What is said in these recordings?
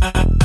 Uh-uh.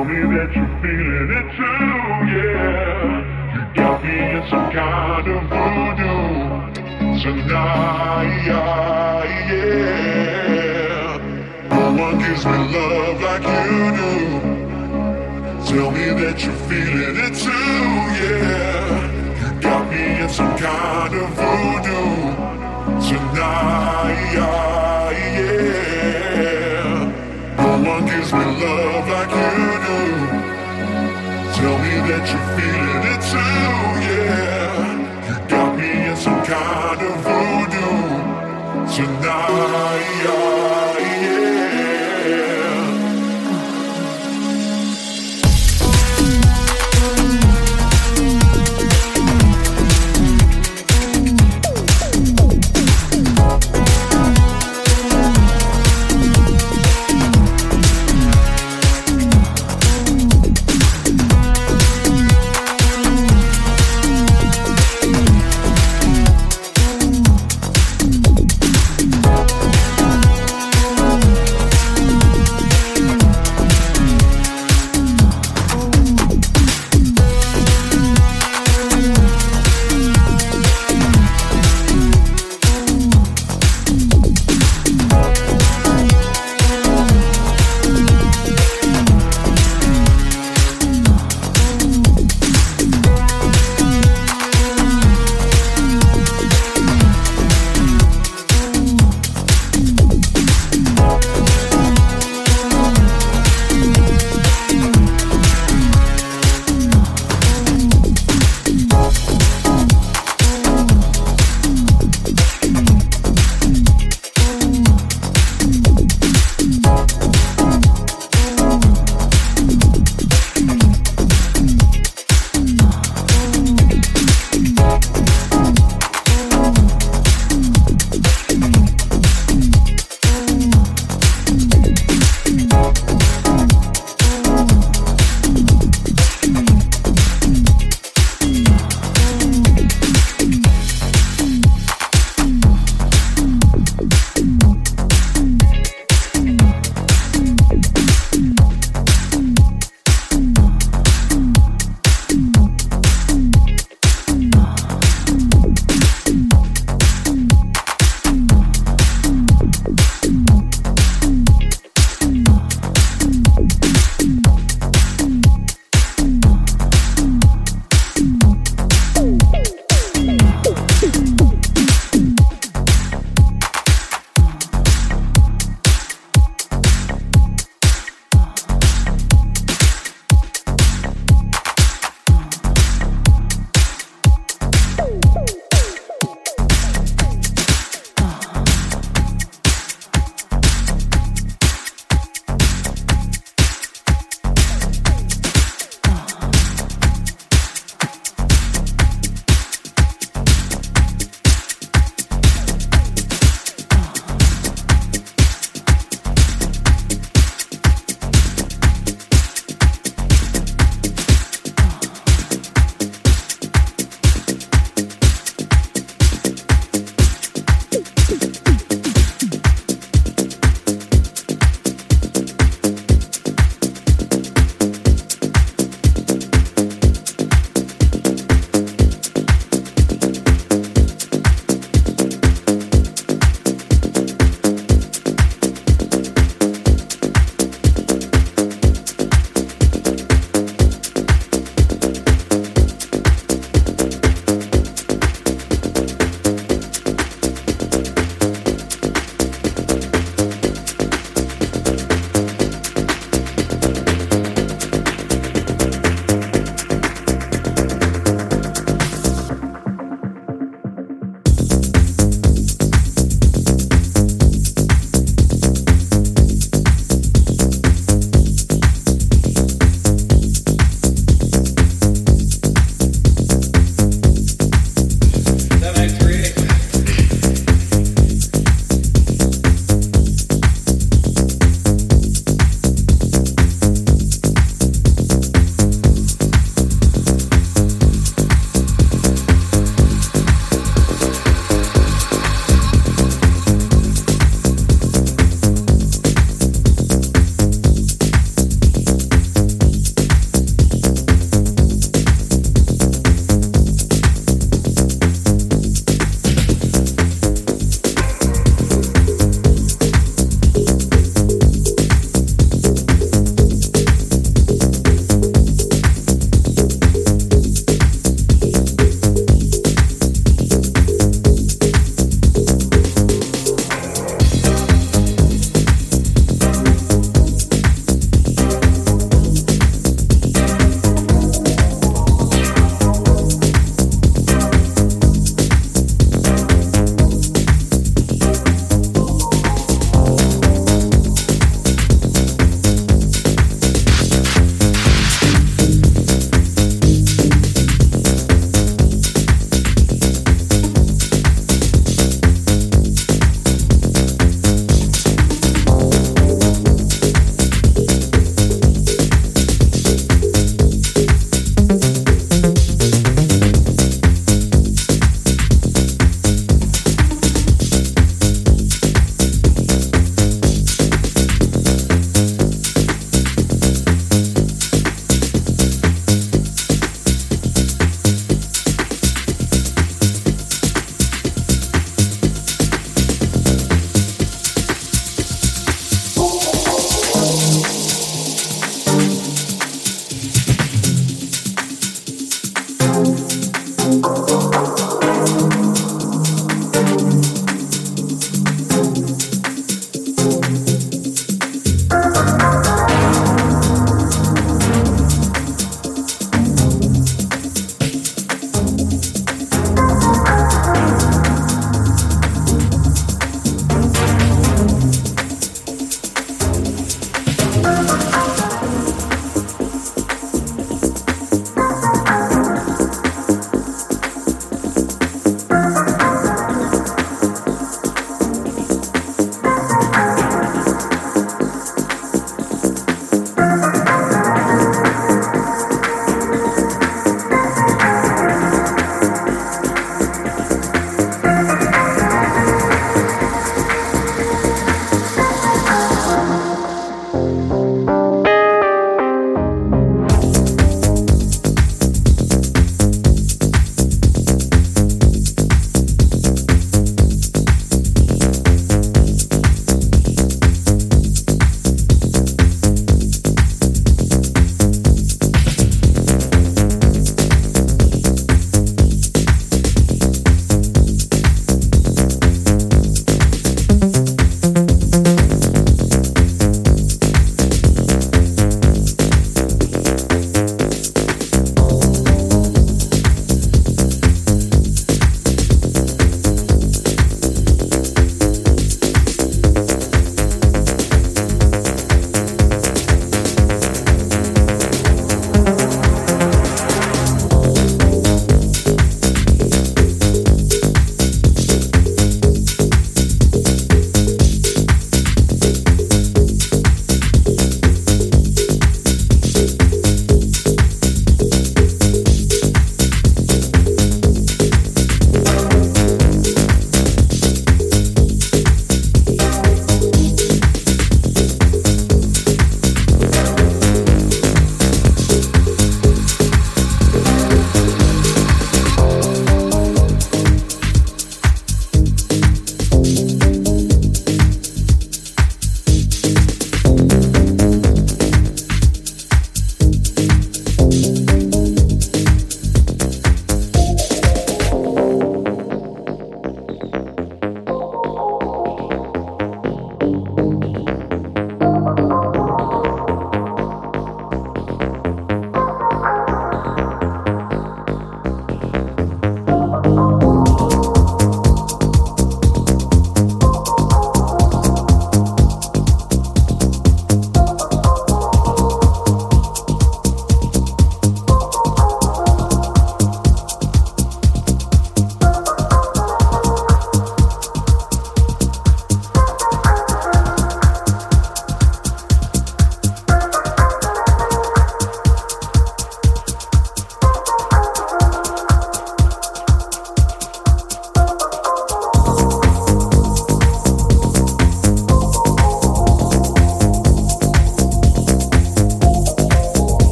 Tell me that you're feeling it too, yeah. You got me in some kind of voodoo tonight, yeah. No one gives me love like you do. Tell me that you're feeling it too, yeah. You got me in some kind of voodoo tonight, yeah. No one gives me love like you that you're feeling it too. Yeah You got me in some kind of voodoo tonight.